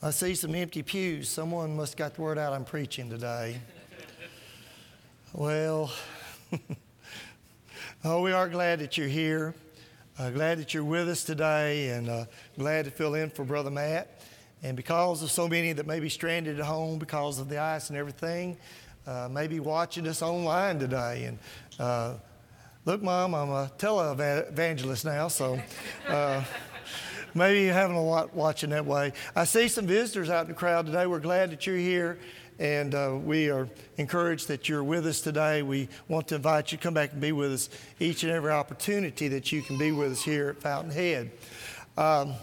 I see some empty pews. Someone must got the word out I'm preaching today. well, oh, we are glad that you're here. Uh, glad that you're with us today and uh, glad to fill in for Brother Matt. And because of so many that may be stranded at home because of the ice and everything, uh, may be watching us online today. And uh, look, Mom, I'm a televangelist now, so. Maybe you're having a lot watching that way. I see some visitors out in the crowd today. We're glad that you're here, and uh, we are encouraged that you're with us today. We want to invite you to come back and be with us each and every opportunity that you can be with us here at Fountainhead. Um,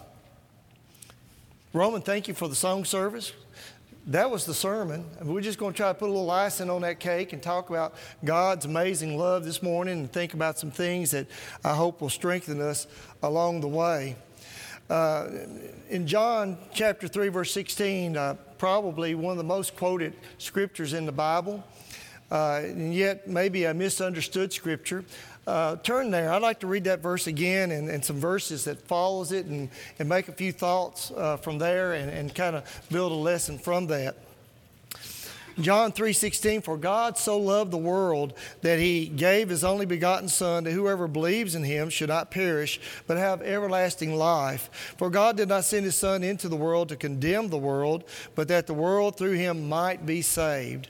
Roman, thank you for the song service. That was the sermon. We're just going to try to put a little icing on that cake and talk about God's amazing love this morning and think about some things that I hope will strengthen us along the way. Uh, in John chapter 3, verse 16, uh, probably one of the most quoted scriptures in the Bible, uh, and yet maybe a misunderstood scripture. Uh, turn there. I'd like to read that verse again and, and some verses that follows it and, and make a few thoughts uh, from there and, and kind of build a lesson from that. John 3:16 For God so loved the world that he gave his only begotten son that whoever believes in him should not perish but have everlasting life. For God did not send his son into the world to condemn the world but that the world through him might be saved.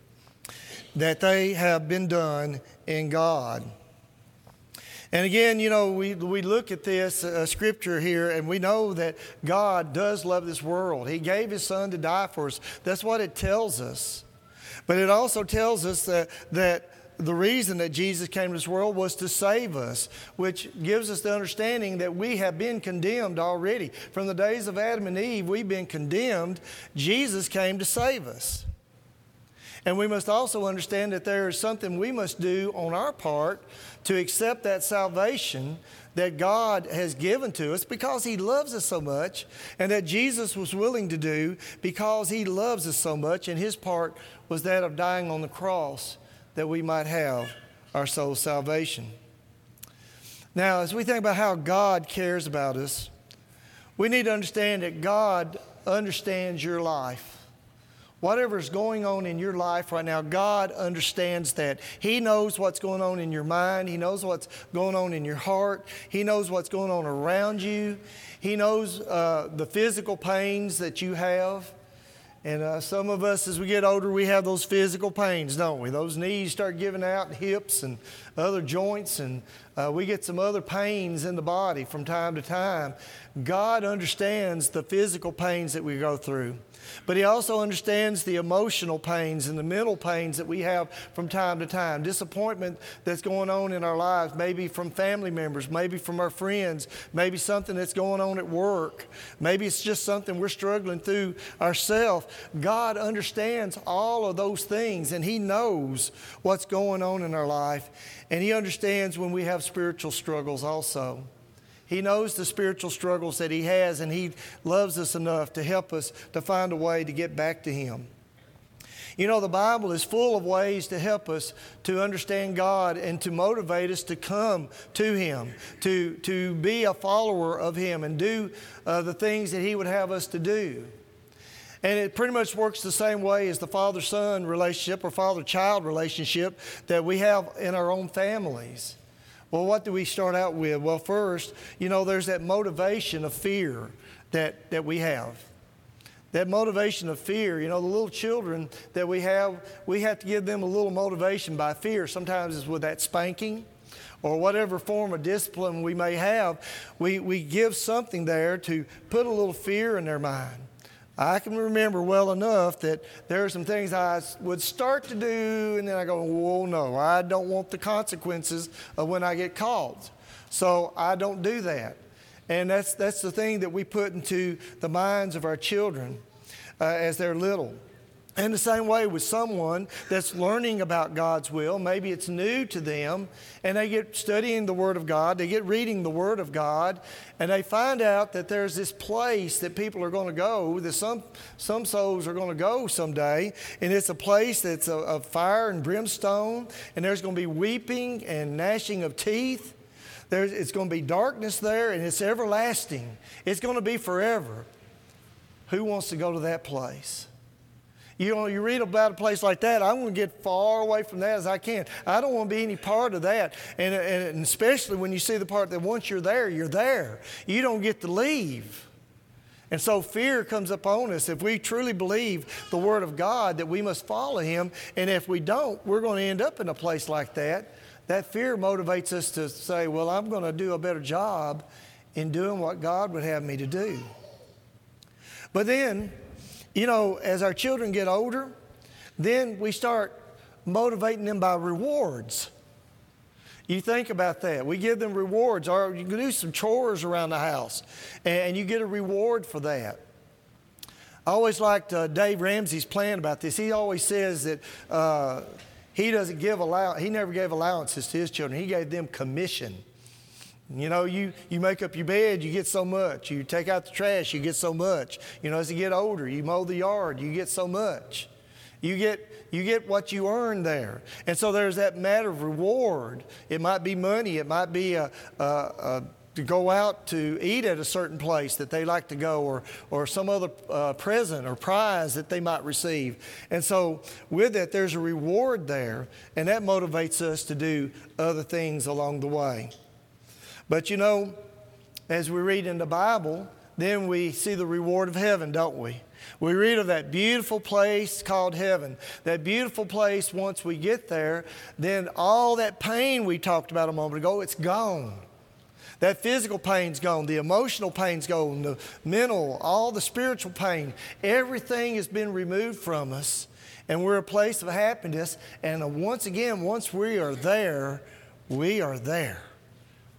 that they have been done in God. And again, you know, we, we look at this uh, scripture here and we know that God does love this world. He gave His Son to die for us. That's what it tells us. But it also tells us that, that the reason that Jesus came to this world was to save us, which gives us the understanding that we have been condemned already. From the days of Adam and Eve, we've been condemned. Jesus came to save us. And we must also understand that there is something we must do on our part to accept that salvation that God has given to us because He loves us so much, and that Jesus was willing to do because He loves us so much, and His part was that of dying on the cross that we might have our soul's salvation. Now, as we think about how God cares about us, we need to understand that God understands your life. Whatever is going on in your life right now, God understands that. He knows what's going on in your mind. He knows what's going on in your heart. He knows what's going on around you. He knows uh, the physical pains that you have. And uh, some of us, as we get older, we have those physical pains, don't we? Those knees start giving out, hips and other joints, and uh, we get some other pains in the body from time to time. God understands the physical pains that we go through. But He also understands the emotional pains and the mental pains that we have from time to time. Disappointment that's going on in our lives, maybe from family members, maybe from our friends, maybe something that's going on at work, maybe it's just something we're struggling through ourselves. God understands all of those things and He knows what's going on in our life. And He understands when we have spiritual struggles also. He knows the spiritual struggles that He has, and He loves us enough to help us to find a way to get back to Him. You know, the Bible is full of ways to help us to understand God and to motivate us to come to Him, to, to be a follower of Him and do uh, the things that He would have us to do. And it pretty much works the same way as the father son relationship or father child relationship that we have in our own families. Well, what do we start out with? Well, first, you know, there's that motivation of fear that, that we have. That motivation of fear, you know, the little children that we have, we have to give them a little motivation by fear. Sometimes it's with that spanking or whatever form of discipline we may have. We, we give something there to put a little fear in their mind. I can remember well enough that there are some things I would start to do, and then I go, whoa, no, I don't want the consequences of when I get called, So I don't do that. And that's, that's the thing that we put into the minds of our children. uh, as they're little. In the same way with someone that's learning about God's will, maybe it's new to them, and they get studying the Word of God, they get reading the Word of God, and they find out that there's this place that people are going to go, that some, some souls are going to go someday, and it's a place that's of fire and brimstone, and there's going to be weeping and gnashing of teeth. There's, it's going to be darkness there, and it's everlasting. It's going to be forever. Who wants to go to that place? You know, you read about a place like that, I want to get far away from that as I can. I don't want to be any part of that. And, and especially when you see the part that once you're there, you're there. You don't get to leave. And so fear comes upon us if we truly believe the Word of God that we must follow Him. And if we don't, we're going to end up in a place like that. That fear motivates us to say, Well, I'm going to do a better job in doing what God would have me to do. But then, you know, as our children get older, then we start motivating them by rewards. You think about that. We give them rewards, or you can do some chores around the house, and you get a reward for that. I always liked uh, Dave Ramsey's plan about this. He always says that uh, he doesn't give allow. He never gave allowances to his children. He gave them commission. You know, you, you make up your bed, you get so much. You take out the trash, you get so much. You know, as you get older, you mow the yard, you get so much. You get, you get what you earn there. And so there's that matter of reward. It might be money, it might be a, a, a to go out to eat at a certain place that they like to go or, or some other uh, present or prize that they might receive. And so, with that, there's a reward there, and that motivates us to do other things along the way. But you know, as we read in the Bible, then we see the reward of heaven, don't we? We read of that beautiful place called heaven. That beautiful place, once we get there, then all that pain we talked about a moment ago, it's gone. That physical pain's gone, the emotional pain's gone, the mental, all the spiritual pain, everything has been removed from us, and we're a place of happiness. And once again, once we are there, we are there.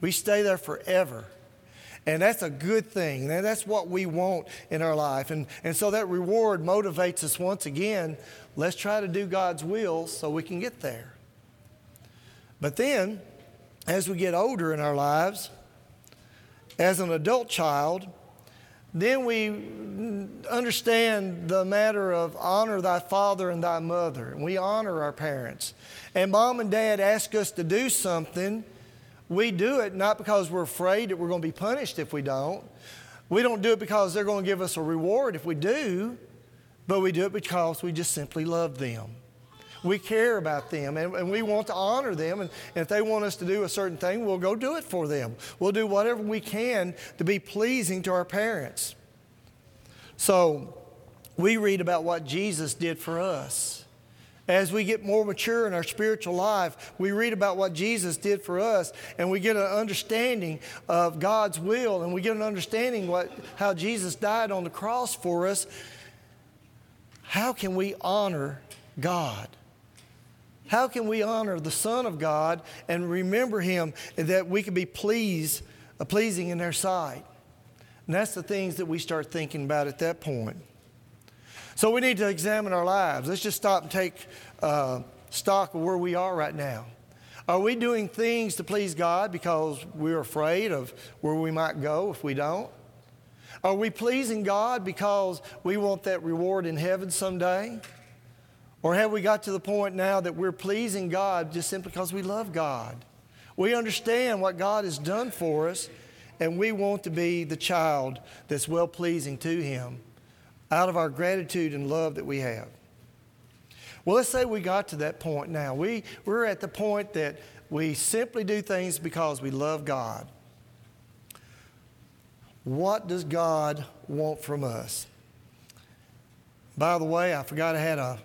We stay there forever. And that's a good thing. And that's what we want in our life. And, and so that reward motivates us once again. Let's try to do God's will so we can get there. But then, as we get older in our lives, as an adult child, then we understand the matter of honor thy father and thy mother. And we honor our parents. And mom and dad ask us to do something we do it not because we're afraid that we're going to be punished if we don't. We don't do it because they're going to give us a reward if we do, but we do it because we just simply love them. We care about them and, and we want to honor them. And, and if they want us to do a certain thing, we'll go do it for them. We'll do whatever we can to be pleasing to our parents. So we read about what Jesus did for us. As we get more mature in our spiritual life, we read about what Jesus did for us and we get an understanding of God's will and we get an understanding what how Jesus died on the cross for us. How can we honor God? How can we honor the Son of God and remember him that we can be pleased, uh, pleasing in their sight? And that's the things that we start thinking about at that point. So we need to examine our lives. Let's just stop and take uh, stock of where we are right now. Are we doing things to please God because we're afraid of where we might go if we don't? Are we pleasing God because we want that reward in heaven someday? Or have we got to the point now that we're pleasing God just simply because we love God? We understand what God has done for us, and we want to be the child that's well pleasing to Him out of our gratitude and love that we have. Well, let's say we got to that point now. We, we're at the point that we simply do things because we love God. What does God want from us? By the way, I forgot I had a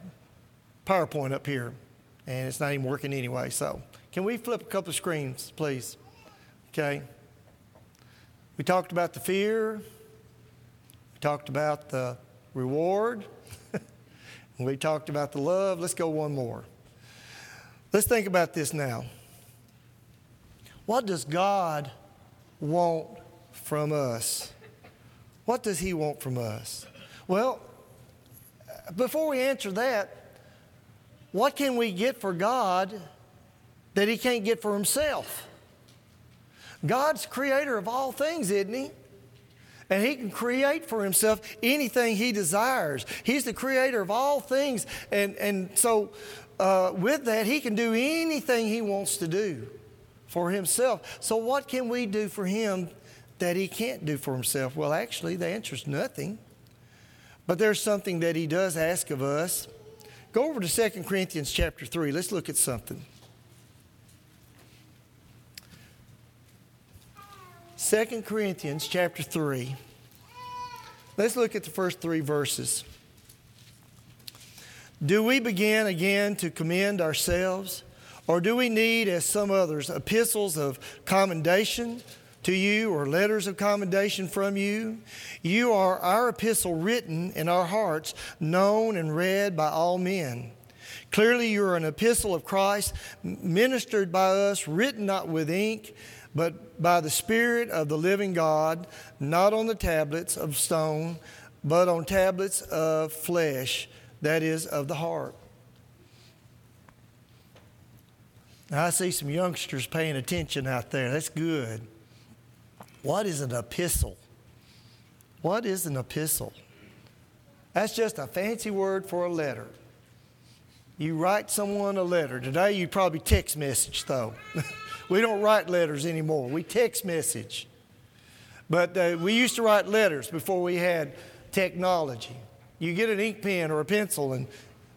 PowerPoint up here, and it's not even working anyway. So, can we flip a couple of screens, please? Okay. We talked about the fear, we talked about the reward. we talked about the love. Let's go one more. Let's think about this now. What does God want from us? What does He want from us? Well, before we answer that, what can we get for God that He can't get for Himself? God's creator of all things, isn't He? And He can create for Himself anything He desires. He's the creator of all things. And, and so, uh, with that, He can do anything He wants to do for Himself. So, what can we do for Him that He can't do for Himself? Well, actually, the answer is nothing. But there's something that He does ask of us. Go over to 2 Corinthians chapter 3. Let's look at something. 2 Corinthians chapter 3. Let's look at the first three verses. Do we begin again to commend ourselves, or do we need, as some others, epistles of commendation to you or letters of commendation from you? You are our epistle written in our hearts, known and read by all men. Clearly, you are an epistle of Christ, ministered by us, written not with ink but by the Spirit of the living God, not on the tablets of stone, but on tablets of flesh, that is, of the heart. Now, I see some youngsters paying attention out there. That's good. What is an epistle? What is an epistle? That's just a fancy word for a letter. You write someone a letter. Today, you probably text message, though. We don't write letters anymore, we text message. But uh, we used to write letters before we had technology. You get an ink pen or a pencil and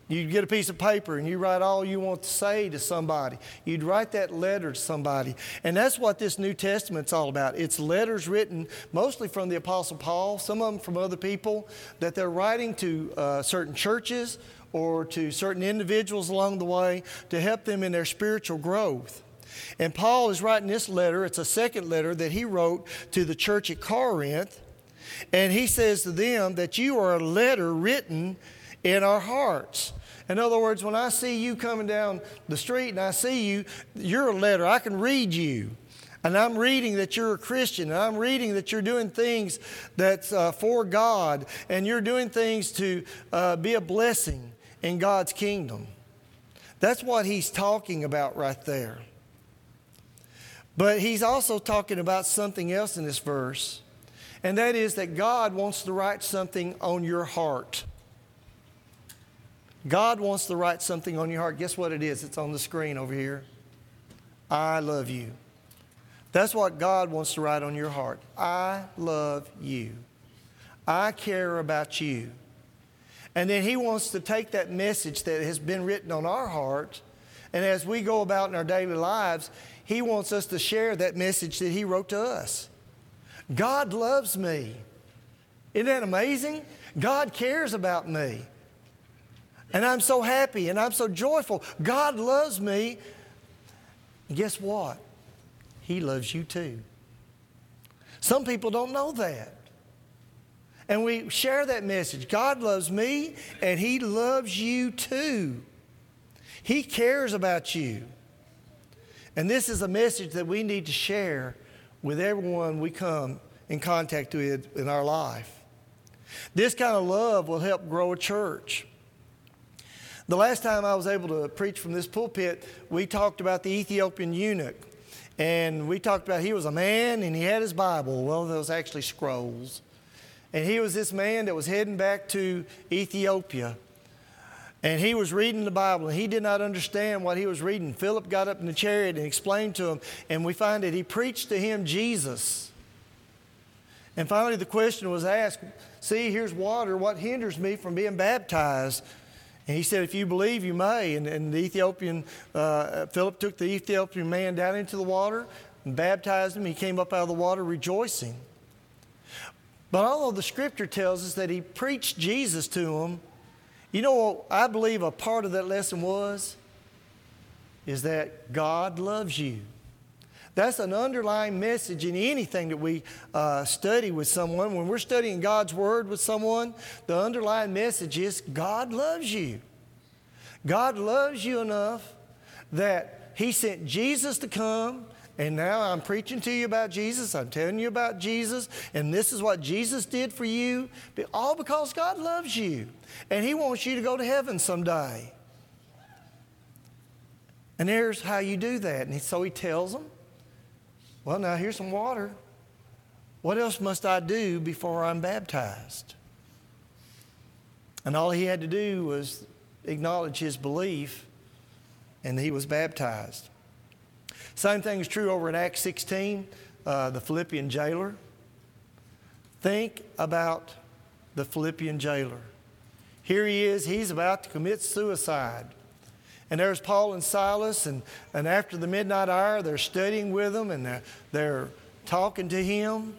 you get a piece of paper and you write all you want to say to somebody. You'd write that letter to somebody. And that's what this New Testament's all about. It's letters written mostly from the Apostle Paul, some of them from other people, that they're writing to uh, certain churches or to certain individuals along the way to help them in their spiritual growth. And Paul is writing this letter. It's a second letter that he wrote to the church at Corinth. And he says to them that you are a letter written in our hearts. In other words, when I see you coming down the street and I see you, you're a letter. I can read you. And I'm reading that you're a Christian, and I'm reading that you're doing things that's uh, for God, and you're doing things to uh, be a blessing in God's kingdom. That's what he's talking about right there. But he's also talking about something else in this verse, and that is that God wants to write something on your heart. God wants to write something on your heart. Guess what it is? It's on the screen over here. I love you. That's what God wants to write on your heart. I love you. I care about you. And then He wants to take that message that has been written on our heart, and as we go about in our daily lives, he wants us to share that message that He wrote to us. God loves me. Isn't that amazing? God cares about me. And I'm so happy and I'm so joyful. God loves me. And guess what? He loves you too. Some people don't know that. And we share that message. God loves me and He loves you too. He cares about you. And this is a message that we need to share with everyone we come in contact with in our life. This kind of love will help grow a church. The last time I was able to preach from this pulpit, we talked about the Ethiopian eunuch. And we talked about he was a man and he had his Bible. Well, those actually scrolls. And he was this man that was heading back to Ethiopia. And he was reading the Bible and he did not understand what he was reading. Philip got up in the chariot and explained to him, and we find that he preached to him Jesus. And finally, the question was asked See, here's water. What hinders me from being baptized? And he said, If you believe, you may. And, and the Ethiopian, uh, Philip took the Ethiopian man down into the water and baptized him. He came up out of the water rejoicing. But although the scripture tells us that he preached Jesus to him, you know what I believe a part of that lesson was? Is that God loves you. That's an underlying message in anything that we uh, study with someone. When we're studying God's Word with someone, the underlying message is God loves you. God loves you enough that He sent Jesus to come And now I'm preaching to you about Jesus. I'm telling you about Jesus. And this is what Jesus did for you. All because God loves you. And He wants you to go to heaven someday. And here's how you do that. And so He tells them, Well, now here's some water. What else must I do before I'm baptized? And all he had to do was acknowledge his belief, and he was baptized. Same thing is true over in Acts 16, uh, the Philippian jailer. Think about the Philippian jailer. Here he is, he's about to commit suicide. And there's Paul and Silas, and, and after the midnight hour, they're studying with him and they're, they're talking to him.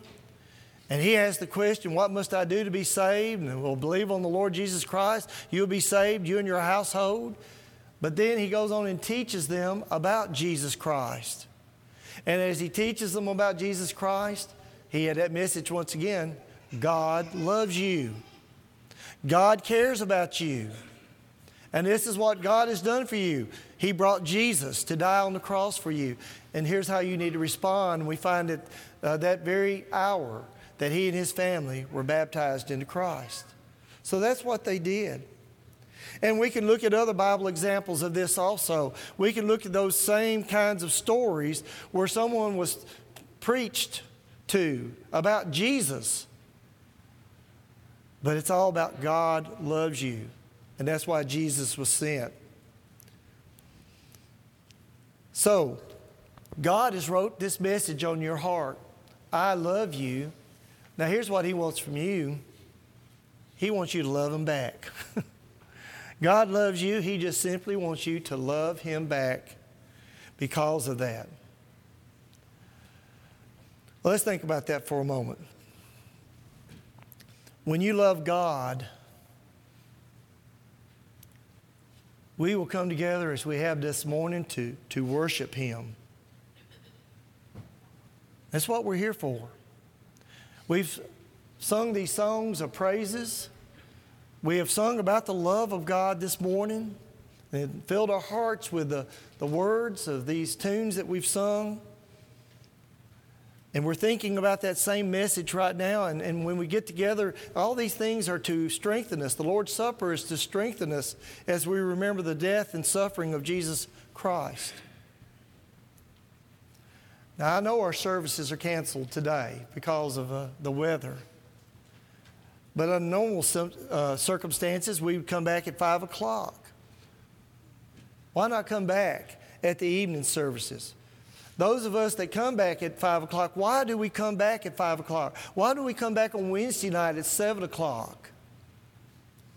And he asks the question, What must I do to be saved? And we'll believe on the Lord Jesus Christ. You'll be saved, you and your household. But then he goes on and teaches them about Jesus Christ. And as he teaches them about Jesus Christ, he had that message once again God loves you, God cares about you. And this is what God has done for you. He brought Jesus to die on the cross for you. And here's how you need to respond. We find it uh, that very hour that he and his family were baptized into Christ. So that's what they did. And we can look at other Bible examples of this also. We can look at those same kinds of stories where someone was preached to about Jesus. But it's all about God loves you. And that's why Jesus was sent. So, God has wrote this message on your heart. I love you now, here's what He wants from you He wants you to love Him back. God loves you, He just simply wants you to love Him back because of that. Let's think about that for a moment. When you love God, we will come together as we have this morning to, to worship Him. That's what we're here for. We've sung these songs of praises. We have sung about the love of God this morning and filled our hearts with the, the words of these tunes that we've sung. And we're thinking about that same message right now. And, and when we get together, all these things are to strengthen us. The Lord's Supper is to strengthen us as we remember the death and suffering of Jesus Christ. Now, I know our services are canceled today because of uh, the weather. But under normal uh, circumstances, we would come back at 5 o'clock. Why not come back at the evening services? Those of us that come back at 5 o'clock, why do we come back at 5 o'clock? Why do we come back on Wednesday night at 7 o'clock?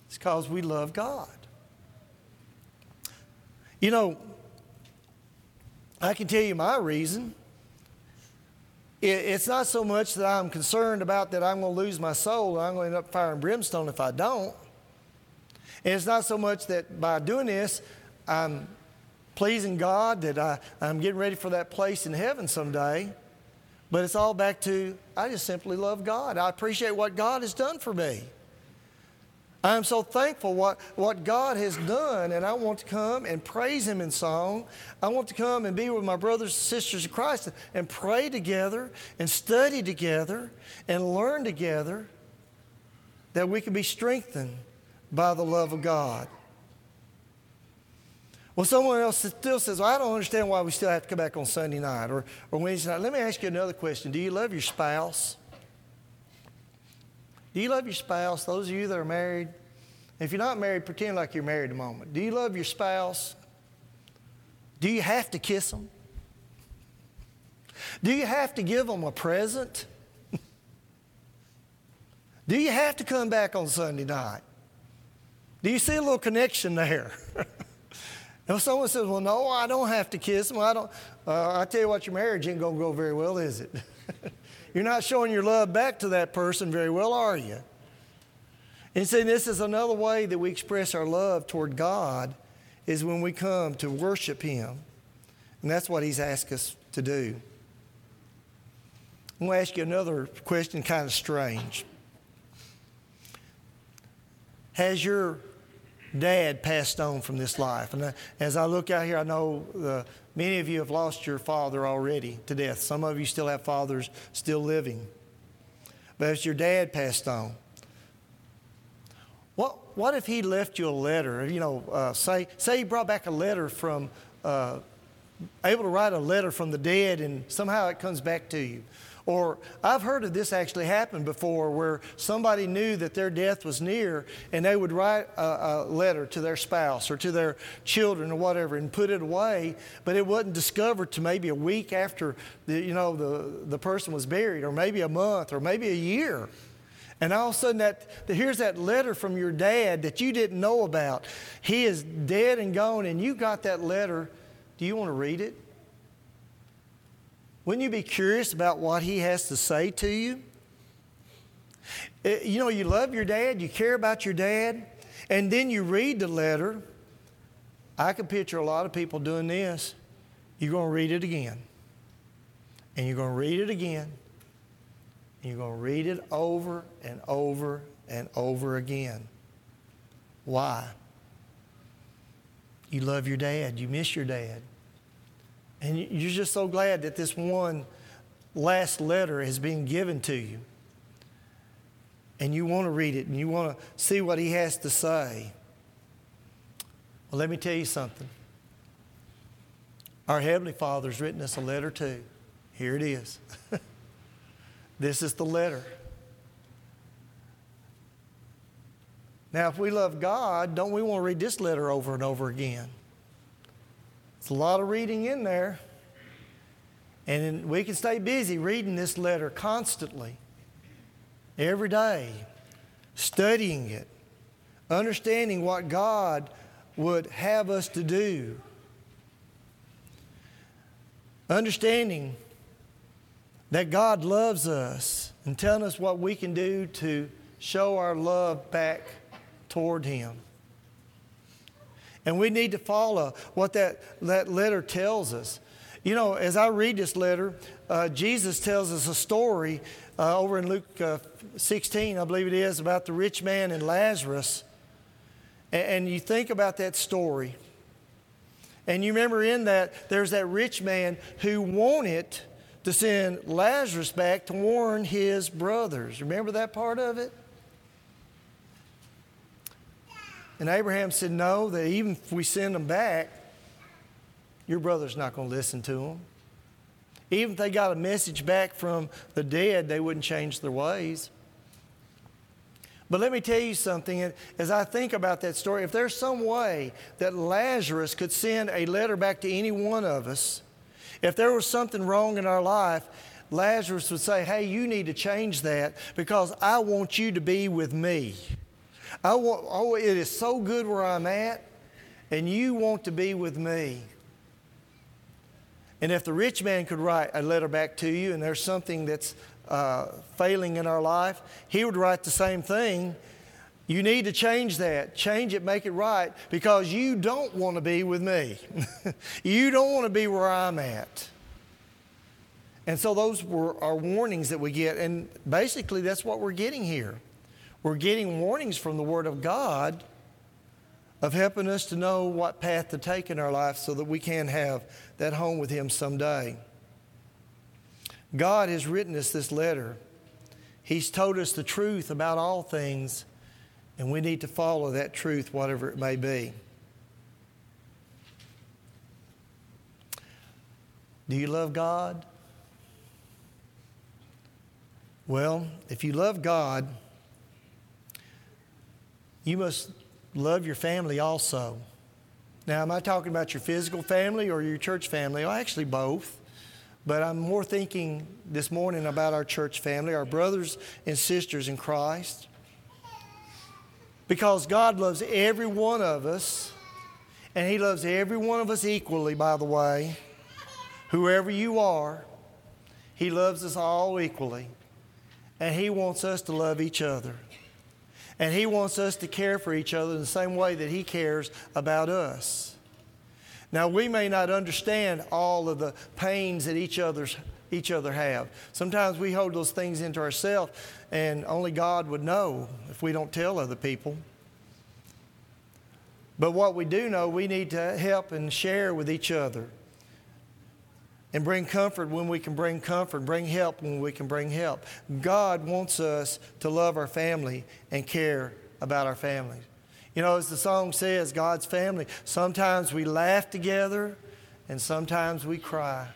It's because we love God. You know, I can tell you my reason it's not so much that I'm concerned about that I'm going to lose my soul and I'm going to end up firing brimstone if I don't. And it's not so much that by doing this, I'm pleasing God, that I, I'm getting ready for that place in heaven someday. But it's all back to I just simply love God. I appreciate what God has done for me. I am so thankful what, what God has done, and I want to come and praise Him in song. I want to come and be with my brothers and sisters in Christ and pray together and study together and learn together that we can be strengthened by the love of God. Well, someone else still says, well, I don't understand why we still have to come back on Sunday night or, or Wednesday night. Let me ask you another question Do you love your spouse? Do you love your spouse? Those of you that are married, if you're not married, pretend like you're married a moment. Do you love your spouse? Do you have to kiss them? Do you have to give them a present? Do you have to come back on Sunday night? Do you see a little connection there? if someone says, "Well, no, I don't have to kiss them," I don't. Uh, I tell you what, your marriage ain't gonna go very well, is it? You're not showing your love back to that person very well, are you? And see, this is another way that we express our love toward God is when we come to worship Him. And that's what He's asked us to do. I'm going to ask you another question, kind of strange. Has your dad passed on from this life. And uh, as I look out here, I know the, many of you have lost your father already to death. Some of you still have fathers still living. But as your dad passed on, what, what if he left you a letter? You know, uh, say, say he brought back a letter from, uh, able to write a letter from the dead and somehow it comes back to you. Or I've heard of this actually happen before where somebody knew that their death was near and they would write a, a, letter to their spouse or to their children or whatever and put it away, but it wasn't discovered to maybe a week after the, you know, the, the person was buried or maybe a month or maybe a year. And all of a sudden, that, here's that letter from your dad that you didn't know about. He is dead and gone, and you got that letter. Do you want to read it? Wouldn't you be curious about what he has to say to you? Eh, you know, you love your dad, you care about your dad, and then you read the letter. I can picture a lot of people doing this. You're going to read it again, and you're going to read it again, and you're going to read it over and over and over again. Why? You love your dad, you miss your dad. And you're just so glad that this one last letter has been given to you. And you want to read it and you want to see what he has to say. Well, let me tell you something. Our Heavenly Father's written us a letter too. Here it is. this is the letter. Now, if we love God, don't we want to read this letter over and over again? It's a lot of reading in there. And we can stay busy reading this letter constantly, every day, studying it, understanding what God would have us to do, understanding that God loves us and telling us what we can do to show our love back toward Him. And we need to follow what that, that letter tells us. You know, as I read this letter, uh, Jesus tells us a story uh, over in Luke uh, 16, I believe it is, about the rich man and Lazarus. And, and you think about that story. And you remember in that, there's that rich man who wanted to send Lazarus back to warn his brothers. Remember that part of it? And Abraham said, No, that even if we send them back, your brother's not going to listen to them. Even if they got a message back from the dead, they wouldn't change their ways. But let me tell you something. As I think about that story, if there's some way that Lazarus could send a letter back to any one of us, if there was something wrong in our life, Lazarus would say, Hey, you need to change that because I want you to be with me. I want, oh, it is so good where I'm at, and you want to be with me. And if the rich man could write a letter back to you and there's something that's uh, failing in our life, he would write the same thing. You need to change that. Change it, make it right, because you don't want to be with me. you don't want to be where I'm at. And so those were our warnings that we get. And basically, that's what we're getting here. We're getting warnings from the Word of God of helping us to know what path to take in our life so that we can have that home with Him someday. God has written us this letter. He's told us the truth about all things, and we need to follow that truth, whatever it may be. Do you love God? Well, if you love God, you must love your family also. Now, am I talking about your physical family or your church family? Well, actually, both. But I'm more thinking this morning about our church family, our brothers and sisters in Christ. Because God loves every one of us, and He loves every one of us equally, by the way. Whoever you are, He loves us all equally. And He wants us to love each other. And He wants us to care for each other in the same way that He cares about us. Now, we may not understand all of the pains that each, other's, each other have. Sometimes we hold those things into ourselves, and only God would know if we don't tell other people. But what we do know, we need to help and share with each other and bring comfort when we can bring comfort, bring help when we can bring help. God wants us to love our family and care about our families. You know, as the song says, God's family, sometimes we laugh together and sometimes we cry.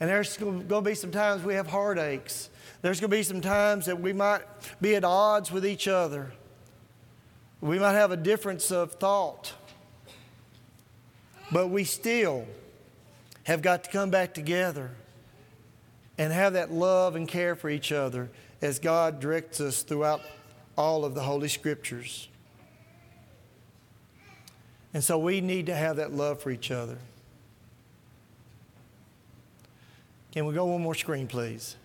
And there's going to be some times we have heartaches. There's going to be some times that we might be at odds with each other. We might have a difference of thought. But we still have got to come back together and have that love and care for each other as God directs us throughout all of the Holy Scriptures. And so we need to have that love for each other. Can we go one more screen, please?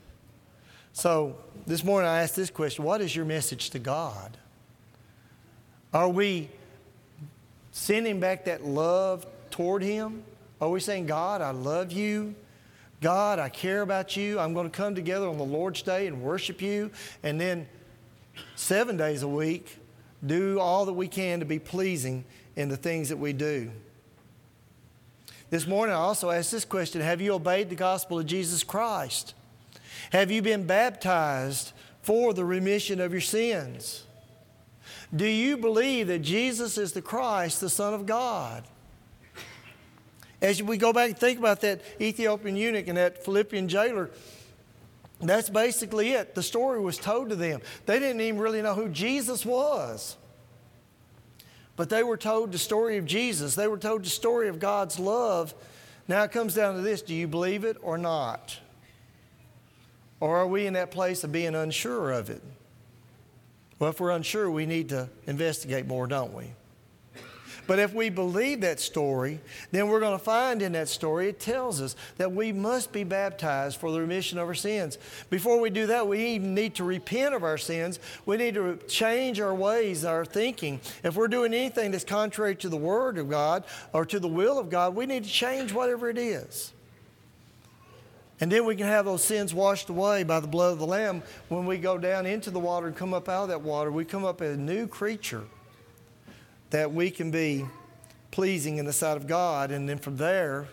So this morning I asked this question What is your message to God? Are we sending back that love toward Him? Are we saying, God, I love you? God, I care about you. I'm going to come together on the Lord's Day and worship you. And then seven days a week, do all that we can to be pleasing in the things that we do. This morning, I also asked this question Have you obeyed the gospel of Jesus Christ? Have you been baptized for the remission of your sins? Do you believe that Jesus is the Christ, the Son of God? As we go back and think about that Ethiopian eunuch and that Philippian jailer, that's basically it. The story was told to them. They didn't even really know who Jesus was. But they were told the story of Jesus. They were told the story of God's love. Now it comes down to this do you believe it or not? Or are we in that place of being unsure of it? Well, if we're unsure, we need to investigate more, don't we? But if we believe that story, then we're going to find in that story it tells us that we must be baptized for the remission of our sins. Before we do that, we need to repent of our sins. We need to change our ways, our thinking. If we're doing anything that's contrary to the Word of God or to the will of God, we need to change whatever it is. And then we can have those sins washed away by the blood of the Lamb. When we go down into the water and come up out of that water, we come up as a new creature that we can be pleasing in the sight of God. And then from there,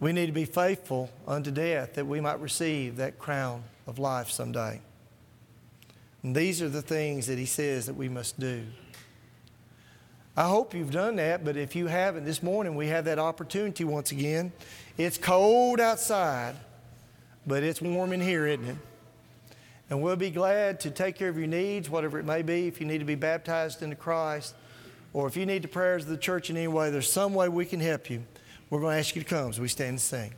we need to be faithful unto death that we might receive that crown of life someday. And these are the things that he says that we must do. I hope you've done that, but if you haven't, this morning we have that opportunity once again. It's cold outside, but it's warm in here, isn't it? And we'll be glad to take care of your needs, whatever it may be. If you need to be baptized into Christ, or if you need the prayers of the church in any way, there's some way we can help you. We're going to ask you to come as we stand and sing.